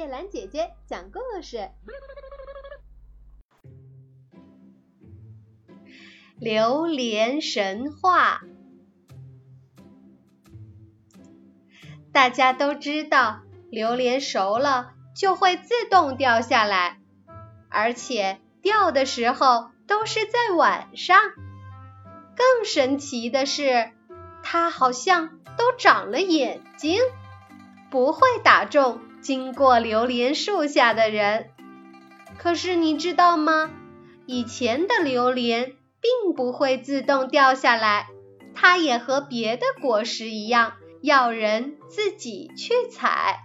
叶兰姐姐讲故事：榴莲神话。大家都知道，榴莲熟了就会自动掉下来，而且掉的时候都是在晚上。更神奇的是，它好像都长了眼睛，不会打中经过榴莲树下的人。可是你知道吗？以前的榴莲并不会自动掉下来，它也和别的果实一样。要人自己去采。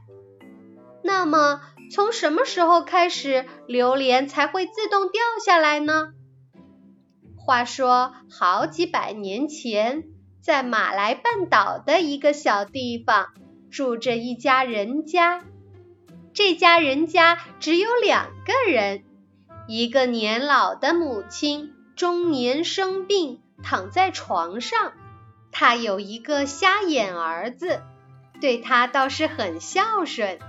那么，从什么时候开始，榴莲才会自动掉下来呢？话说，好几百年前，在马来半岛的一个小地方，住着一家人家。这家人家只有两个人，一个年老的母亲，中年生病，躺在床上。他有一个瞎眼儿子，对他倒是很孝顺。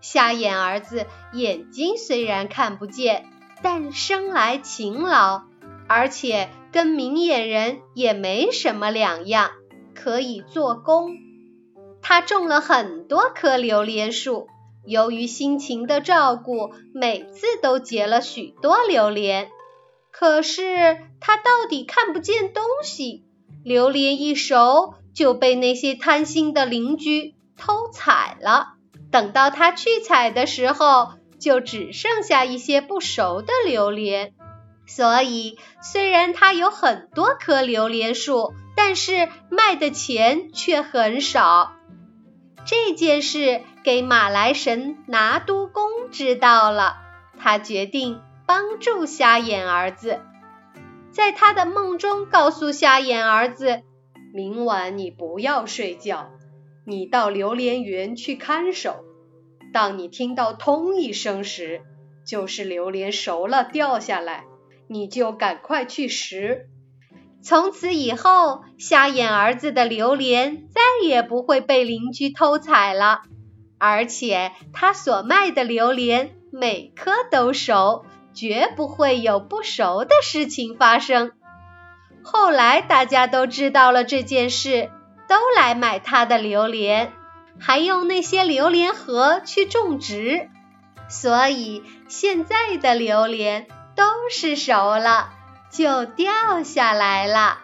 瞎眼儿子眼睛虽然看不见，但生来勤劳，而且跟明眼人也没什么两样，可以做工。他种了很多棵榴莲树，由于辛勤的照顾，每次都结了许多榴莲。可是他到底看不见东西。榴莲一熟就被那些贪心的邻居偷采了。等到他去采的时候，就只剩下一些不熟的榴莲。所以，虽然他有很多棵榴莲树，但是卖的钱却很少。这件事给马来神拿督公知道了，他决定帮助瞎眼儿子。在他的梦中，告诉瞎眼儿子：“明晚你不要睡觉，你到榴莲园去看守。当你听到‘通’一声时，就是榴莲熟了掉下来，你就赶快去拾。从此以后，瞎眼儿子的榴莲再也不会被邻居偷采了，而且他所卖的榴莲每颗都熟。”绝不会有不熟的事情发生。后来大家都知道了这件事，都来买他的榴莲，还用那些榴莲核去种植，所以现在的榴莲都是熟了就掉下来了。